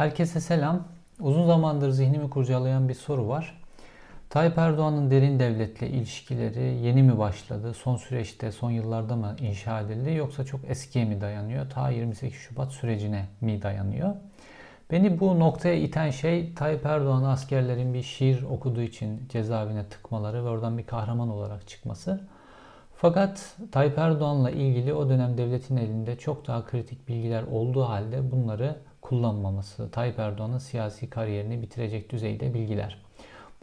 Herkese selam. Uzun zamandır zihnimi kurcalayan bir soru var. Tayyip Erdoğan'ın derin devletle ilişkileri yeni mi başladı? Son süreçte, son yıllarda mı inşa edildi? Yoksa çok eskiye mi dayanıyor? Ta 28 Şubat sürecine mi dayanıyor? Beni bu noktaya iten şey Tayyip Erdoğan askerlerin bir şiir okuduğu için cezaevine tıkmaları ve oradan bir kahraman olarak çıkması. Fakat Tayyip Erdoğan'la ilgili o dönem devletin elinde çok daha kritik bilgiler olduğu halde bunları kullanmaması, Tayyip Erdoğan'ın siyasi kariyerini bitirecek düzeyde bilgiler.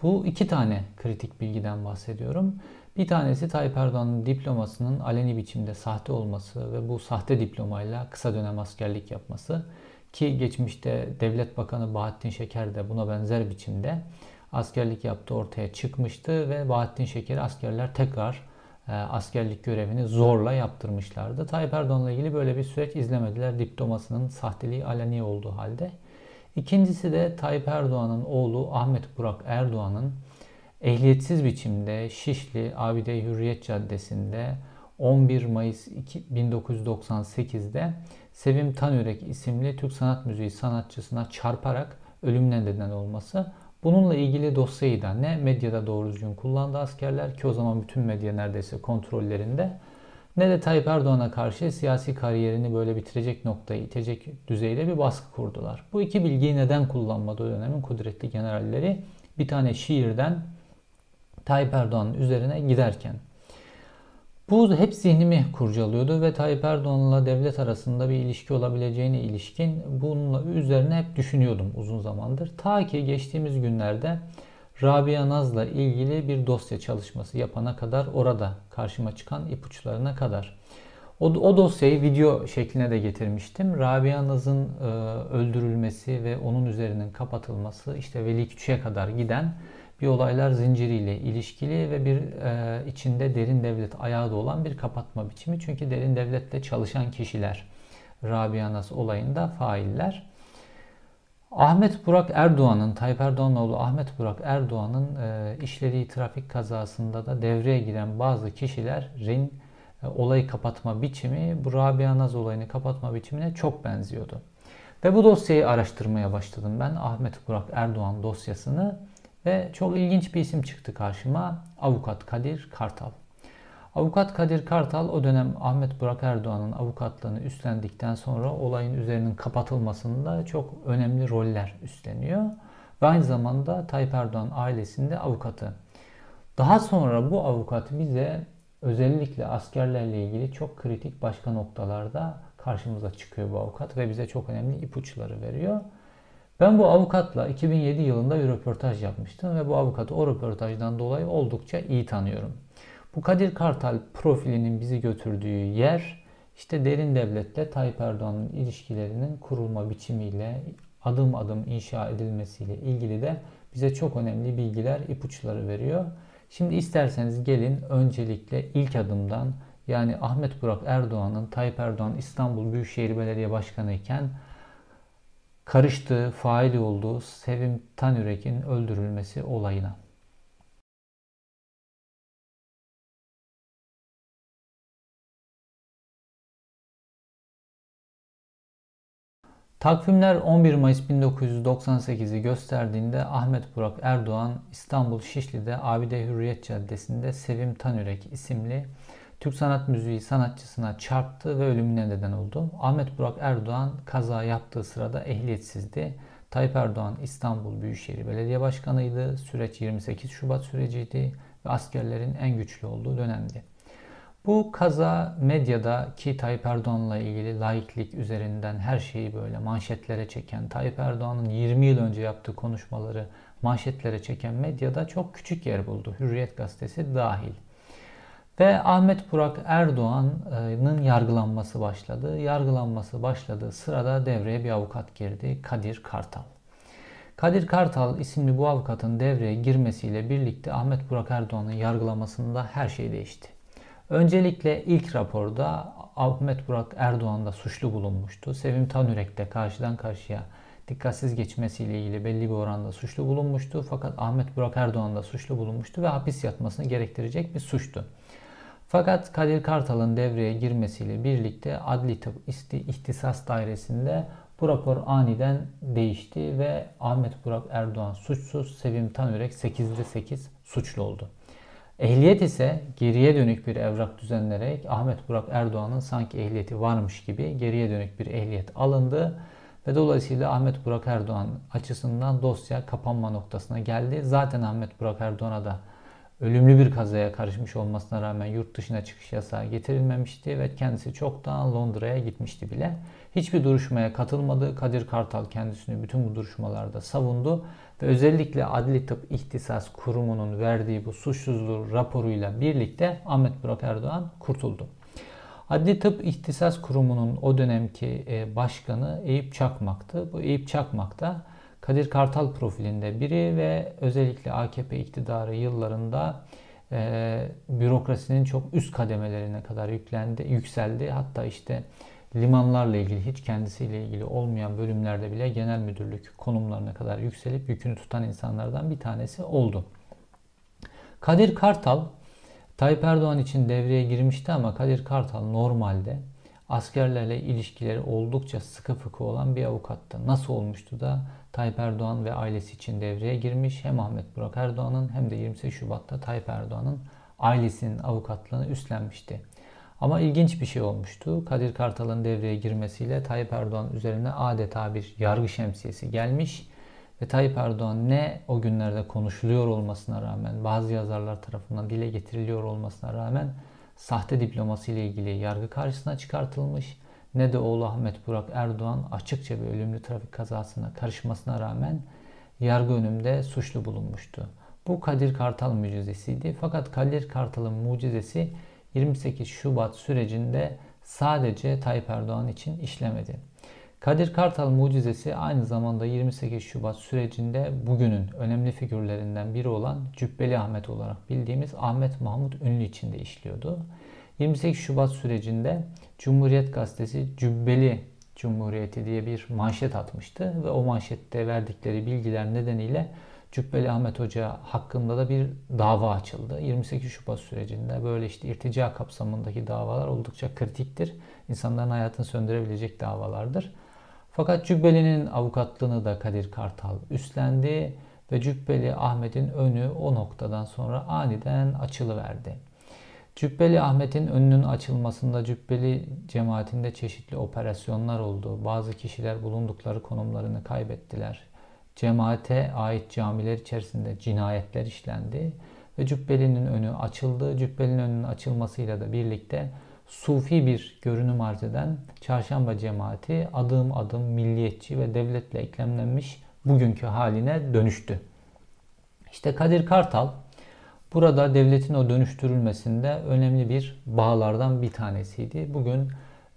Bu iki tane kritik bilgiden bahsediyorum. Bir tanesi Tayyip Erdoğan'ın diplomasının aleni biçimde sahte olması ve bu sahte diplomayla kısa dönem askerlik yapması. Ki geçmişte Devlet Bakanı Bahattin Şeker de buna benzer biçimde askerlik yaptığı ortaya çıkmıştı ve Bahattin Şeker'i askerler tekrar askerlik görevini zorla yaptırmışlardı. Tayyip Erdoğan'la ilgili böyle bir süreç izlemediler. Diplomasının sahteliği aleni olduğu halde. İkincisi de Tayyip Erdoğan'ın oğlu Ahmet Burak Erdoğan'ın ehliyetsiz biçimde Şişli Abide Hürriyet Caddesi'nde 11 Mayıs 1998'de Sevim Tanürek isimli Türk sanat müziği sanatçısına çarparak ölümüne neden olması Bununla ilgili dosyayı da ne medyada doğru düzgün kullandı askerler ki o zaman bütün medya neredeyse kontrollerinde ne de Tayyip Erdoğan'a karşı siyasi kariyerini böyle bitirecek noktayı itecek düzeyde bir baskı kurdular. Bu iki bilgiyi neden kullanmadı o dönemin kudretli generalleri? Bir tane şiirden Tayyip Erdoğan'ın üzerine giderken bu hep zihnimi kurcalıyordu ve Tayyip Erdoğan'la devlet arasında bir ilişki olabileceğine ilişkin bununla üzerine hep düşünüyordum uzun zamandır. Ta ki geçtiğimiz günlerde Rabia Naz'la ilgili bir dosya çalışması yapana kadar orada karşıma çıkan ipuçlarına kadar. O, o dosyayı video şekline de getirmiştim. Rabia Naz'ın e, öldürülmesi ve onun üzerinin kapatılması işte Veli Küçük'e kadar giden bir olaylar zinciriyle ilişkili ve bir e, içinde derin devlet ayağı da olan bir kapatma biçimi. Çünkü derin devletle çalışan kişiler Rabia Nas olayında failler. Ahmet Burak Erdoğan'ın, Tayyip Erdoğan'ın oğlu Ahmet Burak Erdoğan'ın e, işlediği trafik kazasında da devreye giren bazı kişilerin e, olayı kapatma biçimi bu Rabia Naz olayını kapatma biçimine çok benziyordu. Ve bu dosyayı araştırmaya başladım ben Ahmet Burak Erdoğan dosyasını. Ve çok ilginç bir isim çıktı karşıma. Avukat Kadir Kartal. Avukat Kadir Kartal o dönem Ahmet Burak Erdoğan'ın avukatlığını üstlendikten sonra olayın üzerinin kapatılmasında çok önemli roller üstleniyor. Ve aynı zamanda Tayyip Erdoğan ailesinde avukatı. Daha sonra bu avukat bize özellikle askerlerle ilgili çok kritik başka noktalarda karşımıza çıkıyor bu avukat ve bize çok önemli ipuçları veriyor. Ben bu avukatla 2007 yılında bir röportaj yapmıştım ve bu avukatı o röportajdan dolayı oldukça iyi tanıyorum. Bu Kadir Kartal profilinin bizi götürdüğü yer işte derin devletle Tayyip Erdoğan'ın ilişkilerinin kurulma biçimiyle adım adım inşa edilmesiyle ilgili de bize çok önemli bilgiler, ipuçları veriyor. Şimdi isterseniz gelin öncelikle ilk adımdan yani Ahmet Burak Erdoğan'ın Tayyip Erdoğan İstanbul Büyükşehir Belediye Başkanı iken karıştığı, fail olduğu Sevim Tanürek'in öldürülmesi olayına. Takvimler 11 Mayıs 1998'i gösterdiğinde Ahmet Burak Erdoğan İstanbul Şişli'de Abide Hürriyet Caddesi'nde Sevim Tanürek isimli Türk sanat müziği sanatçısına çarptı ve ölümüne neden oldu. Ahmet Burak Erdoğan kaza yaptığı sırada ehliyetsizdi. Tayyip Erdoğan İstanbul Büyükşehir Belediye Başkanı'ydı. Süreç 28 Şubat süreciydi ve askerlerin en güçlü olduğu dönemdi. Bu kaza medyada ki Tayyip Erdoğan'la ilgili laiklik üzerinden her şeyi böyle manşetlere çeken, Tayyip Erdoğan'ın 20 yıl önce yaptığı konuşmaları manşetlere çeken medyada çok küçük yer buldu. Hürriyet gazetesi dahil. Ve Ahmet Burak Erdoğan'ın yargılanması başladı. Yargılanması başladığı sırada devreye bir avukat girdi. Kadir Kartal. Kadir Kartal isimli bu avukatın devreye girmesiyle birlikte Ahmet Burak Erdoğan'ın yargılamasında her şey değişti. Öncelikle ilk raporda Ahmet Burak Erdoğan da suçlu bulunmuştu. Sevim Tanürek de karşıdan karşıya dikkatsiz geçmesiyle ilgili belli bir oranda suçlu bulunmuştu. Fakat Ahmet Burak Erdoğan da suçlu bulunmuştu ve hapis yatmasını gerektirecek bir suçtu. Fakat Kadir Kartal'ın devreye girmesiyle birlikte Adli Tıp İhtisas Dairesi'nde Bu rapor aniden değişti ve Ahmet Burak Erdoğan suçsuz, Sevim Tanürek 8'de 8 suçlu oldu. Ehliyet ise geriye dönük bir evrak düzenlenerek Ahmet Burak Erdoğan'ın sanki ehliyeti varmış gibi geriye dönük bir ehliyet alındı ve dolayısıyla Ahmet Burak Erdoğan açısından dosya kapanma noktasına geldi. Zaten Ahmet Burak Erdoğan'a da ölümlü bir kazaya karışmış olmasına rağmen yurt dışına çıkış yasağı getirilmemişti ve kendisi çoktan Londra'ya gitmişti bile. Hiçbir duruşmaya katılmadı. Kadir Kartal kendisini bütün bu duruşmalarda savundu ve özellikle Adli Tıp İhtisas Kurumu'nun verdiği bu suçsuzluğu raporuyla birlikte Ahmet Burak Erdoğan kurtuldu. Adli Tıp İhtisas Kurumu'nun o dönemki e, başkanı Eyüp Çakmak'tı. Bu Eyüp Çakmak da Kadir Kartal profilinde biri ve özellikle AKP iktidarı yıllarında e, bürokrasinin çok üst kademelerine kadar yüklendi, yükseldi. Hatta işte limanlarla ilgili hiç kendisiyle ilgili olmayan bölümlerde bile genel müdürlük konumlarına kadar yükselip yükünü tutan insanlardan bir tanesi oldu. Kadir Kartal Tayyip Erdoğan için devreye girmişti ama Kadir Kartal normalde askerlerle ilişkileri oldukça sıkı fıkı olan bir avukattı. Nasıl olmuştu da Tayyip Erdoğan ve ailesi için devreye girmiş hem Ahmet Burak Erdoğan'ın hem de 28 Şubat'ta Tayyip Erdoğan'ın ailesinin avukatlığını üstlenmişti. Ama ilginç bir şey olmuştu. Kadir Kartal'ın devreye girmesiyle Tayyip Erdoğan üzerine adeta bir yargı şemsiyesi gelmiş ve Tayyip Erdoğan ne o günlerde konuşuluyor olmasına rağmen, bazı yazarlar tarafından dile getiriliyor olmasına rağmen sahte diploması ile ilgili yargı karşısına çıkartılmış ne de oğlu Ahmet Burak Erdoğan açıkça bir ölümlü trafik kazasına karışmasına rağmen yargı önünde suçlu bulunmuştu. Bu Kadir Kartal mucizesiydi. Fakat Kadir Kartal'ın mucizesi 28 Şubat sürecinde sadece Tayyip Erdoğan için işlemedi. Kadir Kartal mucizesi aynı zamanda 28 Şubat sürecinde bugünün önemli figürlerinden biri olan Cübbeli Ahmet olarak bildiğimiz Ahmet Mahmut Ünlü için de işliyordu. 28 Şubat sürecinde Cumhuriyet Gazetesi Cübbeli Cumhuriyeti diye bir manşet atmıştı ve o manşette verdikleri bilgiler nedeniyle Cübbeli Ahmet Hoca hakkında da bir dava açıldı. 28 Şubat sürecinde böyle işte irtica kapsamındaki davalar oldukça kritiktir. İnsanların hayatını söndürebilecek davalardır. Fakat Cübbeli'nin avukatlığını da Kadir Kartal üstlendi ve Cübbeli Ahmet'in önü o noktadan sonra aniden açılıverdi. Cübbeli Ahmet'in önünün açılmasında Cübbeli cemaatinde çeşitli operasyonlar oldu. Bazı kişiler bulundukları konumlarını kaybettiler. Cemaate ait camiler içerisinde cinayetler işlendi ve Cübbeli'nin önü açıldı. Cübbeli'nin önünün açılmasıyla da birlikte sufi bir görünüm arz eden çarşamba cemaati adım adım milliyetçi ve devletle eklemlenmiş bugünkü haline dönüştü. İşte Kadir Kartal burada devletin o dönüştürülmesinde önemli bir bağlardan bir tanesiydi. Bugün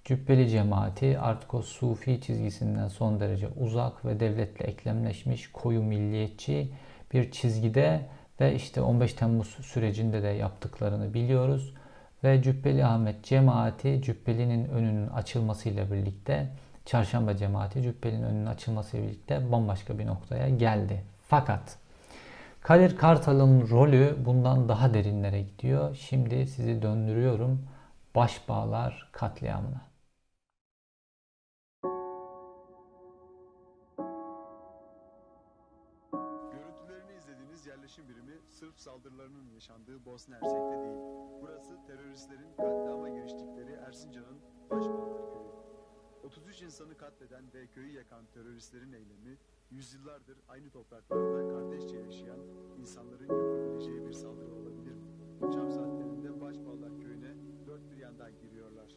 Cübbeli cemaati artık o sufi çizgisinden son derece uzak ve devletle eklemleşmiş koyu milliyetçi bir çizgide ve işte 15 Temmuz sürecinde de yaptıklarını biliyoruz ve Cübbeli Ahmet cemaati Cübbeli'nin önünün açılmasıyla birlikte Çarşamba cemaati Cübbeli'nin önünün açılmasıyla birlikte bambaşka bir noktaya geldi. Fakat Kadir Kartal'ın rolü bundan daha derinlere gidiyor. Şimdi sizi döndürüyorum Başbağlar katliamına. Saldırılarının yaşandığı Bosna Hersek'te değil. Burası teröristlerin katliama giriştikleri Erzincan'ın Başbağlar köyü. 33 insanı katleden ve köyü yakan teröristlerin eylemi yüzyıllardır aynı topraklarda kardeşçe yaşayan insanların yapabileceği bir saldırı olabilir mi? Akşam saatlerinde Başbağlar köyüne dört bir yandan giriyorlar.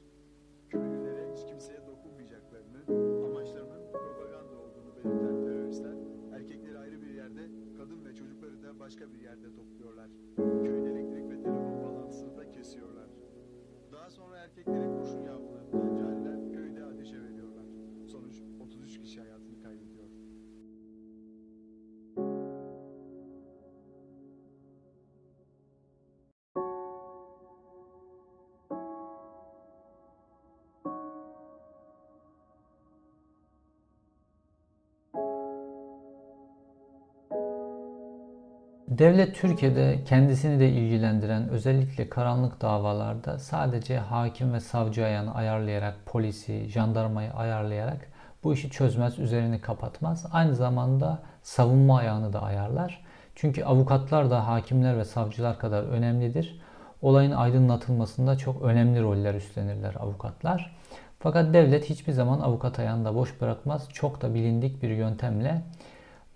Köylülere hiç kimseye dokunmayacaklarını, amaçlarının propaganda olduğunu belirten teröristler erkekleri ayrı bir yerde, kadın ve çocukları da başka bir yerde topluyorlar. Sonra erkekleri Devlet Türkiye'de kendisini de ilgilendiren özellikle karanlık davalarda sadece hakim ve savcı ayağını ayarlayarak, polisi, jandarmayı ayarlayarak bu işi çözmez, üzerini kapatmaz. Aynı zamanda savunma ayağını da ayarlar. Çünkü avukatlar da hakimler ve savcılar kadar önemlidir. Olayın aydınlatılmasında çok önemli roller üstlenirler avukatlar. Fakat devlet hiçbir zaman avukat ayağını da boş bırakmaz. Çok da bilindik bir yöntemle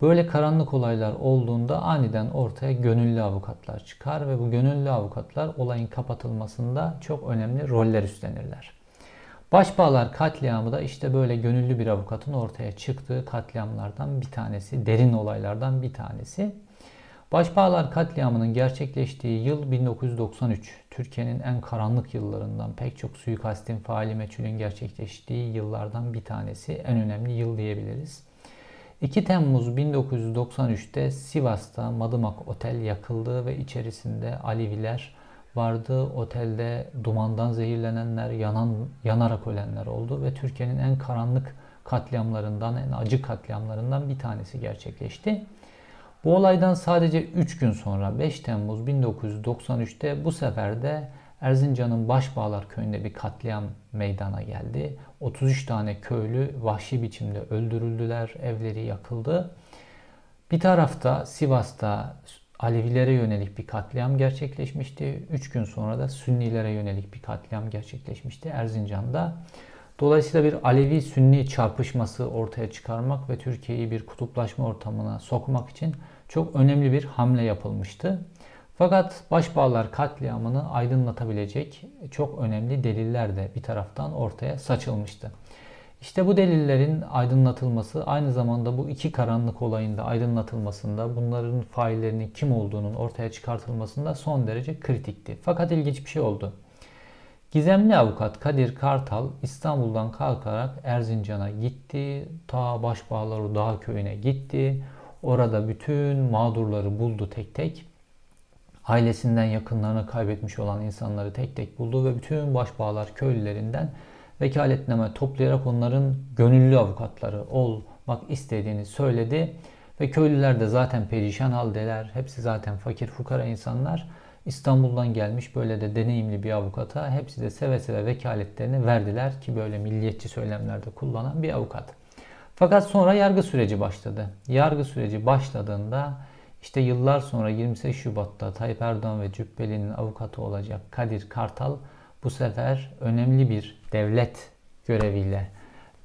böyle karanlık olaylar olduğunda aniden ortaya gönüllü avukatlar çıkar ve bu gönüllü avukatlar olayın kapatılmasında çok önemli roller üstlenirler. Başbağlar katliamı da işte böyle gönüllü bir avukatın ortaya çıktığı katliamlardan bir tanesi, derin olaylardan bir tanesi. Başbağlar katliamının gerçekleştiği yıl 1993. Türkiye'nin en karanlık yıllarından pek çok suikastin faali meçhulün gerçekleştiği yıllardan bir tanesi. En önemli yıl diyebiliriz. 2 Temmuz 1993'te Sivas'ta Madımak Otel yakıldı ve içerisinde Aleviler vardı. Otelde dumandan zehirlenenler, yanan, yanarak ölenler oldu ve Türkiye'nin en karanlık katliamlarından, en acı katliamlarından bir tanesi gerçekleşti. Bu olaydan sadece 3 gün sonra 5 Temmuz 1993'te bu sefer de Erzincan'ın Başbağlar köyünde bir katliam meydana geldi. 33 tane köylü vahşi biçimde öldürüldüler, evleri yakıldı. Bir tarafta Sivas'ta Alevilere yönelik bir katliam gerçekleşmişti. 3 gün sonra da Sünnilere yönelik bir katliam gerçekleşmişti Erzincan'da. Dolayısıyla bir Alevi-Sünni çarpışması ortaya çıkarmak ve Türkiye'yi bir kutuplaşma ortamına sokmak için çok önemli bir hamle yapılmıştı. Fakat Başbağlar katliamını aydınlatabilecek çok önemli deliller de bir taraftan ortaya saçılmıştı. İşte bu delillerin aydınlatılması aynı zamanda bu iki karanlık olayında aydınlatılmasında bunların faillerinin kim olduğunun ortaya çıkartılmasında son derece kritikti. Fakat ilginç bir şey oldu. Gizemli avukat Kadir Kartal İstanbul'dan kalkarak Erzincan'a gitti. Ta Başbağlar Dağ köyüne gitti. Orada bütün mağdurları buldu tek tek. Ailesinden yakınlarını kaybetmiş olan insanları tek tek buldu ve bütün Başbağlar köylülerinden vekaletname toplayarak onların gönüllü avukatları olmak istediğini söyledi. Ve köylüler de zaten perişan haldeler. Hepsi zaten fakir fukara insanlar. İstanbul'dan gelmiş böyle de deneyimli bir avukata hepsi de seve seve vekaletlerini verdiler ki böyle milliyetçi söylemlerde kullanan bir avukat. Fakat sonra yargı süreci başladı. Yargı süreci başladığında işte yıllar sonra 28 Şubat'ta Tayyip Erdoğan ve Cübbeli'nin avukatı olacak Kadir Kartal bu sefer önemli bir devlet göreviyle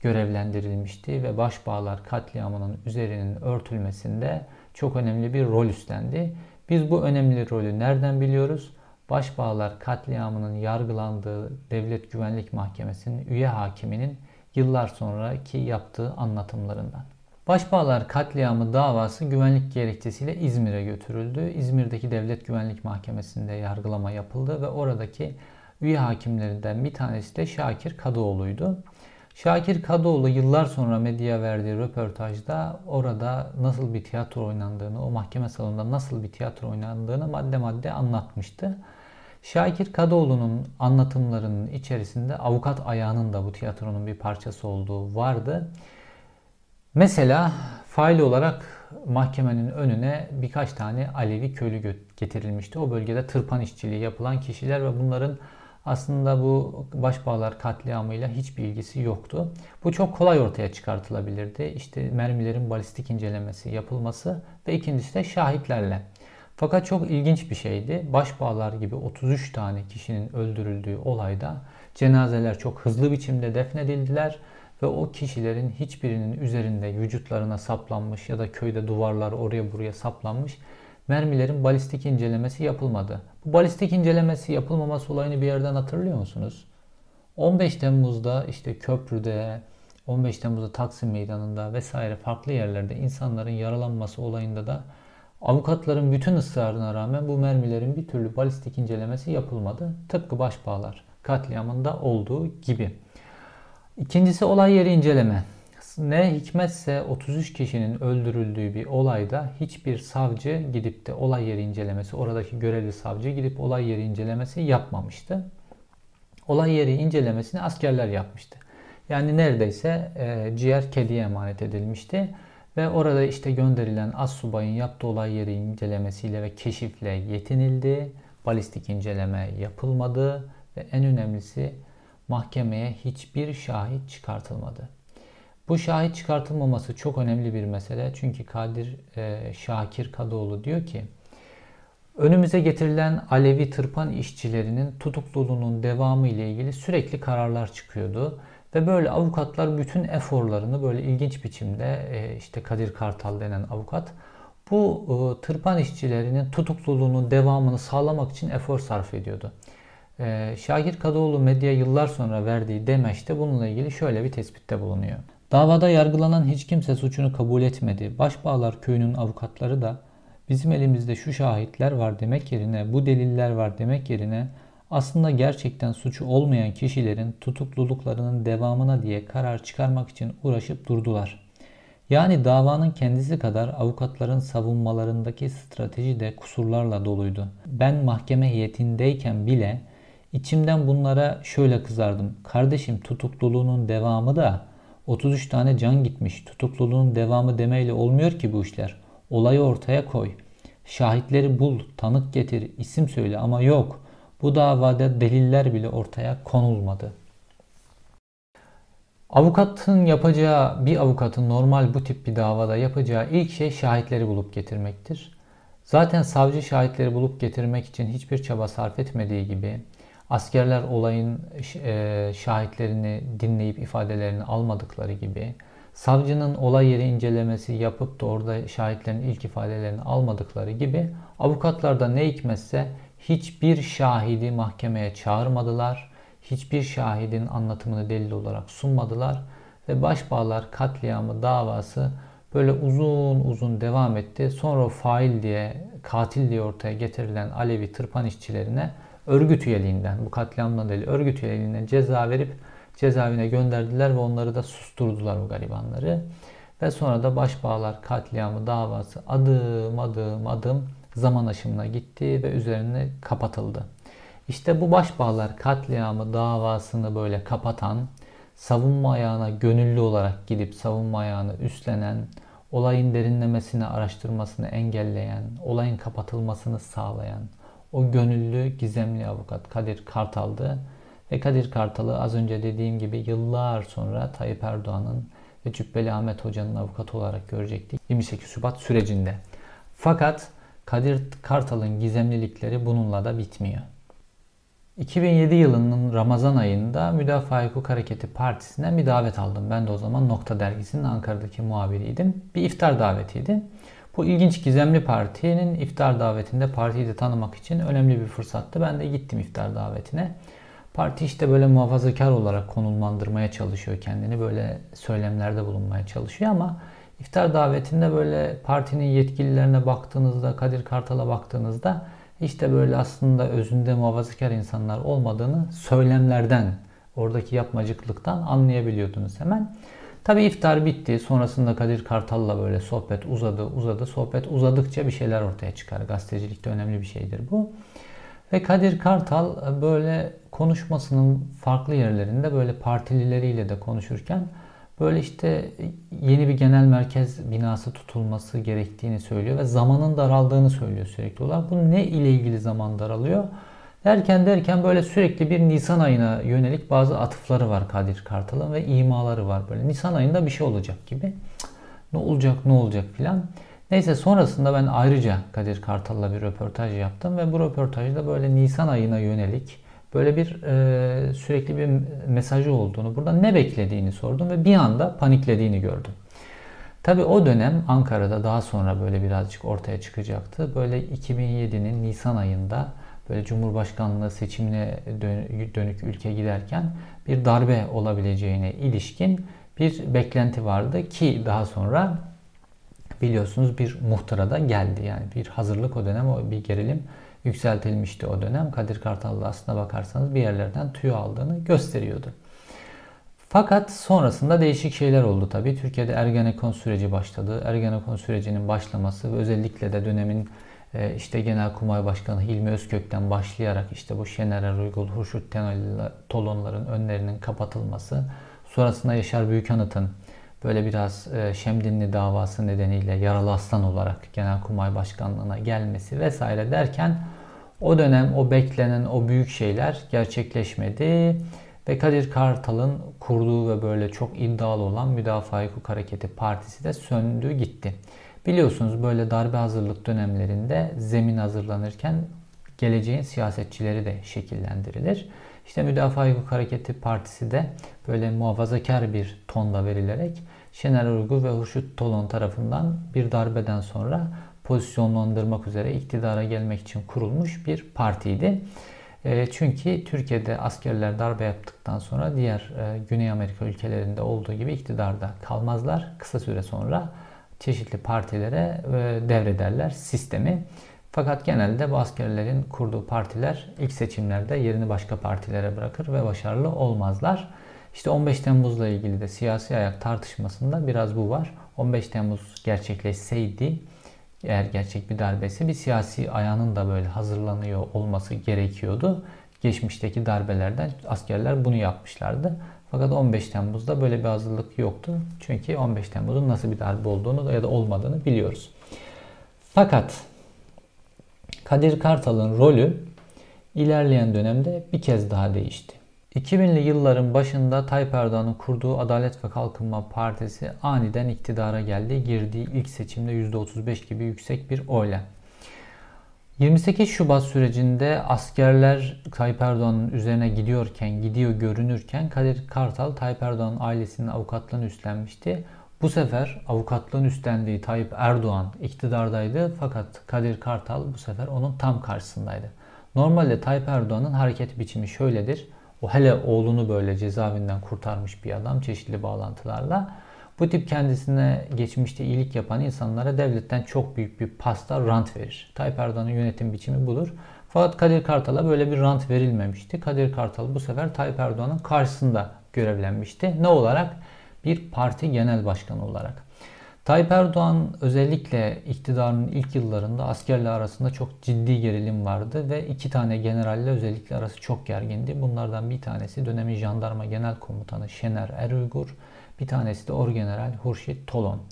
görevlendirilmişti ve Başbağlar katliamının üzerinin örtülmesinde çok önemli bir rol üstlendi. Biz bu önemli rolü nereden biliyoruz? Başbağlar katliamının yargılandığı Devlet Güvenlik Mahkemesi'nin üye hakiminin yıllar sonraki yaptığı anlatımlarından. Başbağlar katliamı davası güvenlik gerekçesiyle İzmir'e götürüldü. İzmir'deki Devlet Güvenlik Mahkemesi'nde yargılama yapıldı ve oradaki üye hakimlerinden bir tanesi de Şakir Kadıoğlu'ydu. Şakir Kadıoğlu yıllar sonra medya verdiği röportajda orada nasıl bir tiyatro oynandığını, o mahkeme salonunda nasıl bir tiyatro oynandığını madde madde anlatmıştı. Şakir Kadıoğlu'nun anlatımlarının içerisinde avukat ayağının da bu tiyatronun bir parçası olduğu vardı. Mesela fail olarak mahkemenin önüne birkaç tane Alevi köylü getirilmişti. O bölgede tırpan işçiliği yapılan kişiler ve bunların aslında bu başbağlar katliamıyla hiçbir ilgisi yoktu. Bu çok kolay ortaya çıkartılabilirdi. İşte mermilerin balistik incelemesi yapılması ve ikincisi de şahitlerle. Fakat çok ilginç bir şeydi. Başbağlar gibi 33 tane kişinin öldürüldüğü olayda cenazeler çok hızlı biçimde defnedildiler ve o kişilerin hiçbirinin üzerinde vücutlarına saplanmış ya da köyde duvarlar oraya buraya saplanmış mermilerin balistik incelemesi yapılmadı. Bu balistik incelemesi yapılmaması olayını bir yerden hatırlıyor musunuz? 15 Temmuz'da işte köprüde, 15 Temmuz'da Taksim Meydanı'nda vesaire farklı yerlerde insanların yaralanması olayında da avukatların bütün ısrarına rağmen bu mermilerin bir türlü balistik incelemesi yapılmadı. Tıpkı başbağlar katliamında olduğu gibi. İkincisi olay yeri inceleme. Ne hikmetse 33 kişinin öldürüldüğü bir olayda hiçbir savcı gidip de olay yeri incelemesi, oradaki görevli savcı gidip olay yeri incelemesi yapmamıştı. Olay yeri incelemesini askerler yapmıştı. Yani neredeyse e, ciğer kediye emanet edilmişti. Ve orada işte gönderilen as subayın yaptığı olay yeri incelemesiyle ve keşifle yetinildi. Balistik inceleme yapılmadı ve en önemlisi mahkemeye hiçbir şahit çıkartılmadı. Bu şahit çıkartılmaması çok önemli bir mesele. Çünkü Kadir e, Şakir Kadıoğlu diyor ki önümüze getirilen Alevi tırpan işçilerinin tutukluluğunun devamı ile ilgili sürekli kararlar çıkıyordu. Ve böyle avukatlar bütün eforlarını böyle ilginç biçimde e, işte Kadir Kartal denen avukat bu e, tırpan işçilerinin tutukluluğunun devamını sağlamak için efor sarf ediyordu. E, Şakir Kadıoğlu medya yıllar sonra verdiği demeçte bununla ilgili şöyle bir tespitte bulunuyor. Davada yargılanan hiç kimse suçunu kabul etmedi. Başbağlar köyünün avukatları da bizim elimizde şu şahitler var demek yerine, bu deliller var demek yerine aslında gerçekten suçu olmayan kişilerin tutukluluklarının devamına diye karar çıkarmak için uğraşıp durdular. Yani davanın kendisi kadar avukatların savunmalarındaki strateji de kusurlarla doluydu. Ben mahkeme heyetindeyken bile içimden bunlara şöyle kızardım. Kardeşim tutukluluğunun devamı da 33 tane can gitmiş. Tutukluluğun devamı demeyle olmuyor ki bu işler. Olayı ortaya koy. Şahitleri bul, tanık getir, isim söyle ama yok. Bu davada deliller bile ortaya konulmadı. Avukatın yapacağı, bir avukatın normal bu tip bir davada yapacağı ilk şey şahitleri bulup getirmektir. Zaten savcı şahitleri bulup getirmek için hiçbir çaba sarf etmediği gibi askerler olayın e, şahitlerini dinleyip ifadelerini almadıkları gibi savcının olay yeri incelemesi yapıp da orada şahitlerin ilk ifadelerini almadıkları gibi avukatlar da ne hikmetse hiçbir şahidi mahkemeye çağırmadılar. Hiçbir şahidin anlatımını delil olarak sunmadılar ve Başbağlar katliamı davası böyle uzun uzun devam etti. Sonra fail diye, katil diye ortaya getirilen Alevi tırpan işçilerine örgüt üyeliğinden, bu katliamdan değil örgüt üyeliğinden ceza verip cezaevine gönderdiler ve onları da susturdular o garibanları. Ve sonra da Başbağlar katliamı davası adım adım adım zaman aşımına gitti ve üzerine kapatıldı. İşte bu Başbağlar katliamı davasını böyle kapatan, savunma ayağına gönüllü olarak gidip savunma ayağını üstlenen, olayın derinlemesine araştırmasını engelleyen, olayın kapatılmasını sağlayan o gönüllü gizemli avukat Kadir Kartal'dı. Ve Kadir Kartal'ı az önce dediğim gibi yıllar sonra Tayyip Erdoğan'ın ve Cübbeli Ahmet Hoca'nın avukatı olarak görecektik 28 Şubat sürecinde. Fakat Kadir Kartal'ın gizemlilikleri bununla da bitmiyor. 2007 yılının Ramazan ayında Müdafaa Hukuk Hareketi Partisi'nden bir davet aldım. Ben de o zaman Nokta Dergisi'nin Ankara'daki muhabiriydim. Bir iftar davetiydi. Bu ilginç gizemli partinin iftar davetinde partiyi de tanımak için önemli bir fırsattı. Ben de gittim iftar davetine. Parti işte böyle muhafazakar olarak konulmandırmaya çalışıyor kendini. Böyle söylemlerde bulunmaya çalışıyor ama iftar davetinde böyle partinin yetkililerine baktığınızda, Kadir Kartal'a baktığınızda işte böyle aslında özünde muhafazakar insanlar olmadığını söylemlerden, oradaki yapmacıklıktan anlayabiliyordunuz hemen. Tabi iftar bitti. Sonrasında Kadir Kartal'la böyle sohbet uzadı, uzadı. Sohbet uzadıkça bir şeyler ortaya çıkar. Gazetecilikte önemli bir şeydir bu. Ve Kadir Kartal böyle konuşmasının farklı yerlerinde böyle partilileriyle de konuşurken böyle işte yeni bir genel merkez binası tutulması gerektiğini söylüyor ve zamanın daraldığını söylüyor sürekli olarak. Bu ne ile ilgili zaman daralıyor? Derken derken böyle sürekli bir Nisan ayına yönelik bazı atıfları var Kadir Kartal'ın ve imaları var böyle. Nisan ayında bir şey olacak gibi. Ne olacak ne olacak filan. Neyse sonrasında ben ayrıca Kadir Kartal'la bir röportaj yaptım ve bu röportajda böyle Nisan ayına yönelik böyle bir e, sürekli bir mesajı olduğunu, burada ne beklediğini sordum ve bir anda paniklediğini gördüm. Tabi o dönem Ankara'da daha sonra böyle birazcık ortaya çıkacaktı. Böyle 2007'nin Nisan ayında böyle Cumhurbaşkanlığı seçimine dönük ülke giderken bir darbe olabileceğine ilişkin bir beklenti vardı ki daha sonra biliyorsunuz bir muhtara da geldi. Yani bir hazırlık o dönem bir gerilim yükseltilmişti o dönem. Kadir Kartal'da aslına bakarsanız bir yerlerden tüy aldığını gösteriyordu. Fakat sonrasında değişik şeyler oldu tabii. Türkiye'de Ergenekon süreci başladı. Ergenekon sürecinin başlaması ve özellikle de dönemin e, işte Genelkurmay Başkanı Hilmi Özkök'ten başlayarak işte bu Şener Uygul, Hurşut Tolonların önlerinin kapatılması, sonrasında Yaşar Büyükanıt'ın böyle biraz e, Şemdinli davası nedeniyle yaralı aslan olarak Genelkurmay Başkanlığı'na gelmesi vesaire derken o dönem o beklenen o büyük şeyler gerçekleşmedi Ve Kadir Kartal'ın kurduğu ve böyle çok iddialı olan Müdafaa Hukuk Hareketi Partisi de söndü gitti. Biliyorsunuz böyle darbe hazırlık dönemlerinde zemin hazırlanırken geleceğin siyasetçileri de şekillendirilir. İşte Müdafaa Hukuk Hareketi Partisi de böyle muhafazakar bir tonda verilerek Şener Uygur ve Hurşit Tolon tarafından bir darbeden sonra pozisyonlandırmak üzere iktidara gelmek için kurulmuş bir partiydi. E, çünkü Türkiye'de askerler darbe yaptıktan sonra diğer e, Güney Amerika ülkelerinde olduğu gibi iktidarda kalmazlar. Kısa süre sonra çeşitli partilere e, devrederler sistemi. Fakat genelde bu askerlerin kurduğu partiler ilk seçimlerde yerini başka partilere bırakır ve başarılı olmazlar. İşte 15 Temmuz'la ilgili de siyasi ayak tartışmasında biraz bu var. 15 Temmuz gerçekleşseydi eğer gerçek bir darbesi bir siyasi ayağının da böyle hazırlanıyor olması gerekiyordu. Geçmişteki darbelerden askerler bunu yapmışlardı. Fakat 15 Temmuz'da böyle bir hazırlık yoktu. Çünkü 15 Temmuz'un nasıl bir darbe olduğunu ya da olmadığını biliyoruz. Fakat Kadir Kartal'ın rolü ilerleyen dönemde bir kez daha değişti. 2000'li yılların başında Tayyip Erdoğan'ın kurduğu Adalet ve Kalkınma Partisi aniden iktidara geldi. Girdiği ilk seçimde %35 gibi yüksek bir oyla. 28 Şubat sürecinde askerler Tayyip Erdoğan'ın üzerine gidiyorken, gidiyor görünürken Kadir Kartal Tayyip Erdoğan'ın ailesinin avukatlığını üstlenmişti. Bu sefer avukatlığın üstlendiği Tayyip Erdoğan iktidardaydı fakat Kadir Kartal bu sefer onun tam karşısındaydı. Normalde Tayyip Erdoğan'ın hareket biçimi şöyledir. O hele oğlunu böyle cezaevinden kurtarmış bir adam çeşitli bağlantılarla. Bu tip kendisine geçmişte iyilik yapan insanlara devletten çok büyük bir pasta rant verir. Tayyip Erdoğan'ın yönetim biçimi budur. Fakat Kadir Kartal'a böyle bir rant verilmemişti. Kadir Kartal bu sefer Tayyip Erdoğan'ın karşısında görevlenmişti. Ne olarak? Bir parti genel başkanı olarak. Tayyip Erdoğan özellikle iktidarın ilk yıllarında askerle arasında çok ciddi gerilim vardı ve iki tane generalle özellikle arası çok gergindi. Bunlardan bir tanesi dönemin jandarma genel komutanı Şener Eruygur, bir tanesi de Orgeneral Hurşit Tolon.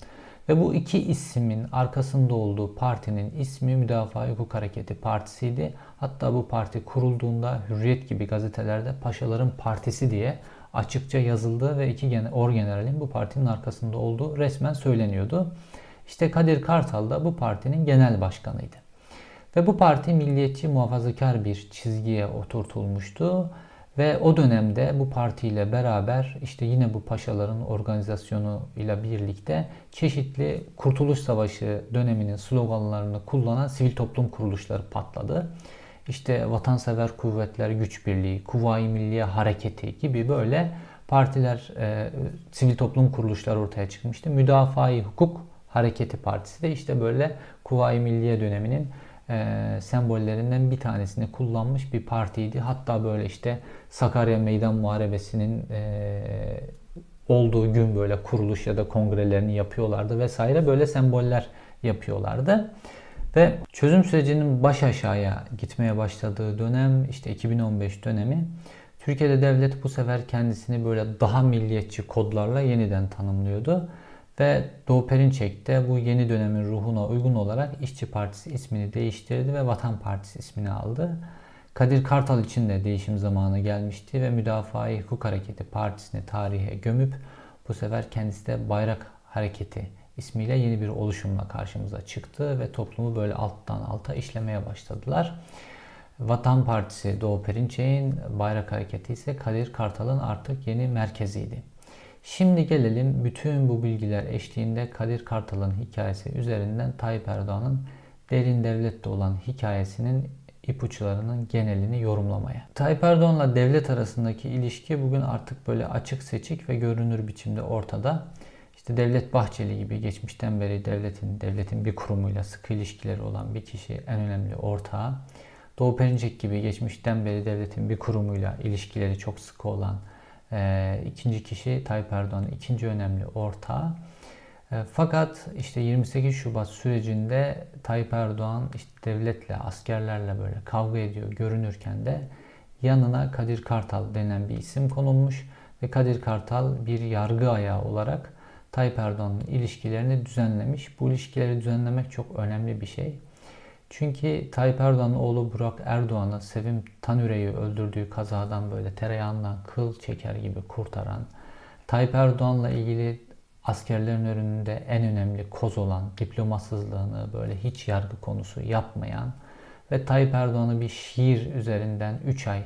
Ve bu iki ismin arkasında olduğu partinin ismi Müdafaa Hukuk Hareketi Partisi'ydi. Hatta bu parti kurulduğunda Hürriyet gibi gazetelerde Paşaların Partisi diye açıkça yazıldı ve iki orgeneralin bu partinin arkasında olduğu resmen söyleniyordu. İşte Kadir Kartal da bu partinin genel başkanıydı. Ve bu parti milliyetçi muhafazakar bir çizgiye oturtulmuştu. Ve o dönemde bu partiyle beraber işte yine bu paşaların organizasyonu ile birlikte çeşitli Kurtuluş Savaşı döneminin sloganlarını kullanan sivil toplum kuruluşları patladı işte Vatansever Kuvvetler Güç Birliği, Kuvayi Milliye Hareketi gibi böyle partiler, e, sivil toplum kuruluşları ortaya çıkmıştı. Müdafaa-i Hukuk Hareketi Partisi de işte böyle Kuvayi Milliye döneminin e, sembollerinden bir tanesini kullanmış bir partiydi. Hatta böyle işte Sakarya Meydan Muharebesi'nin e, olduğu gün böyle kuruluş ya da kongrelerini yapıyorlardı vesaire böyle semboller yapıyorlardı. Ve çözüm sürecinin baş aşağıya gitmeye başladığı dönem işte 2015 dönemi. Türkiye'de devlet bu sefer kendisini böyle daha milliyetçi kodlarla yeniden tanımlıyordu. Ve Doğu Perinçek de bu yeni dönemin ruhuna uygun olarak İşçi Partisi ismini değiştirdi ve Vatan Partisi ismini aldı. Kadir Kartal için de değişim zamanı gelmişti ve Müdafaa-i Hukuk Hareketi Partisi'ni tarihe gömüp bu sefer kendisi de Bayrak Hareketi ismiyle yeni bir oluşumla karşımıza çıktı ve toplumu böyle alttan alta işlemeye başladılar. Vatan Partisi Doğu Perinçek'in Bayrak Hareketi ise Kadir Kartal'ın artık yeni merkeziydi. Şimdi gelelim bütün bu bilgiler eşliğinde Kadir Kartal'ın hikayesi üzerinden Tayyip Erdoğan'ın derin devlette olan hikayesinin ipuçlarının genelini yorumlamaya. Tayyip Erdoğan'la devlet arasındaki ilişki bugün artık böyle açık seçik ve görünür biçimde ortada. İşte Devlet Bahçeli gibi geçmişten beri devletin devletin bir kurumuyla sıkı ilişkileri olan bir kişi en önemli ortağı. Doğu Perinçek gibi geçmişten beri devletin bir kurumuyla ilişkileri çok sıkı olan e, ikinci kişi Tayyip Erdoğan'ın ikinci önemli ortağı. E, fakat işte 28 Şubat sürecinde Tayyip Erdoğan işte devletle, askerlerle böyle kavga ediyor görünürken de yanına Kadir Kartal denen bir isim konulmuş ve Kadir Kartal bir yargı ayağı olarak Tayyip Erdoğan'ın ilişkilerini düzenlemiş. Bu ilişkileri düzenlemek çok önemli bir şey. Çünkü Tayyip Erdoğan'ın oğlu Burak Erdoğan'ı Sevim Tanüre'yi öldürdüğü kazadan böyle tereyağından kıl çeker gibi kurtaran, Tayyip Erdoğan'la ilgili askerlerin önünde en önemli koz olan diplomasızlığını böyle hiç yargı konusu yapmayan ve Tayyip Erdoğan'ı bir şiir üzerinden 3 ay e,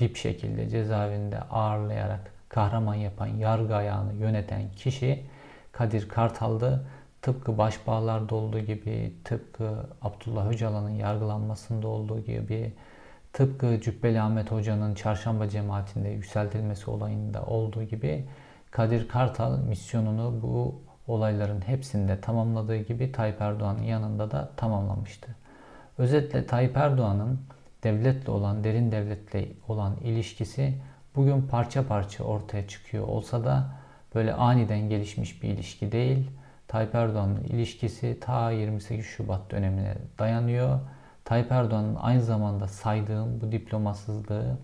VIP şekilde cezaevinde ağırlayarak kahraman yapan, yargı ayağını yöneten kişi Kadir Kartal'dı. Tıpkı Başbağlar'da olduğu gibi, tıpkı Abdullah Öcalan'ın yargılanmasında olduğu gibi, tıpkı Cübbeli Ahmet Hoca'nın çarşamba cemaatinde yükseltilmesi olayında olduğu gibi Kadir Kartal misyonunu bu olayların hepsinde tamamladığı gibi Tayyip Erdoğan'ın yanında da tamamlamıştı. Özetle Tayyip Erdoğan'ın devletle olan, derin devletle olan ilişkisi bugün parça parça ortaya çıkıyor olsa da böyle aniden gelişmiş bir ilişki değil. Tayyip Erdoğan'ın ilişkisi ta 28 Şubat dönemine dayanıyor. Tayyip Erdoğan'ın aynı zamanda saydığım bu diplomasızlığı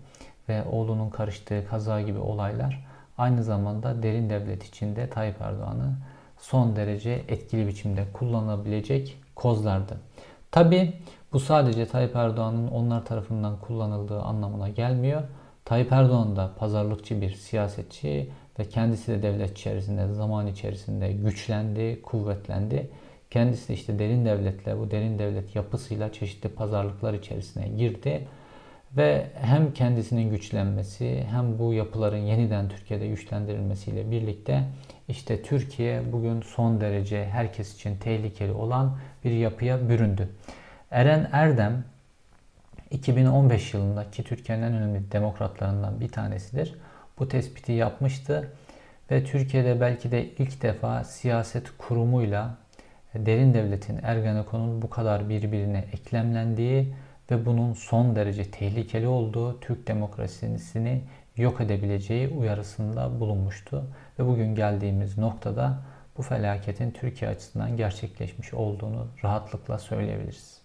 ve oğlunun karıştığı kaza gibi olaylar aynı zamanda derin devlet içinde Tayyip Erdoğan'ı son derece etkili biçimde kullanabilecek kozlardı. Tabi bu sadece Tayyip Erdoğan'ın onlar tarafından kullanıldığı anlamına gelmiyor. Tayyip Erdoğan da pazarlıkçı bir siyasetçi ve kendisi de devlet içerisinde zaman içerisinde güçlendi, kuvvetlendi. Kendisi de işte derin devletle, bu derin devlet yapısıyla çeşitli pazarlıklar içerisine girdi. Ve hem kendisinin güçlenmesi hem bu yapıların yeniden Türkiye'de güçlendirilmesiyle birlikte işte Türkiye bugün son derece herkes için tehlikeli olan bir yapıya büründü. Eren Erdem 2015 yılında ki Türkiye'nin en önemli demokratlarından bir tanesidir. Bu tespiti yapmıştı ve Türkiye'de belki de ilk defa siyaset kurumuyla derin devletin Ergenekon'un bu kadar birbirine eklemlendiği ve bunun son derece tehlikeli olduğu Türk demokrasisini yok edebileceği uyarısında bulunmuştu. Ve bugün geldiğimiz noktada bu felaketin Türkiye açısından gerçekleşmiş olduğunu rahatlıkla söyleyebiliriz.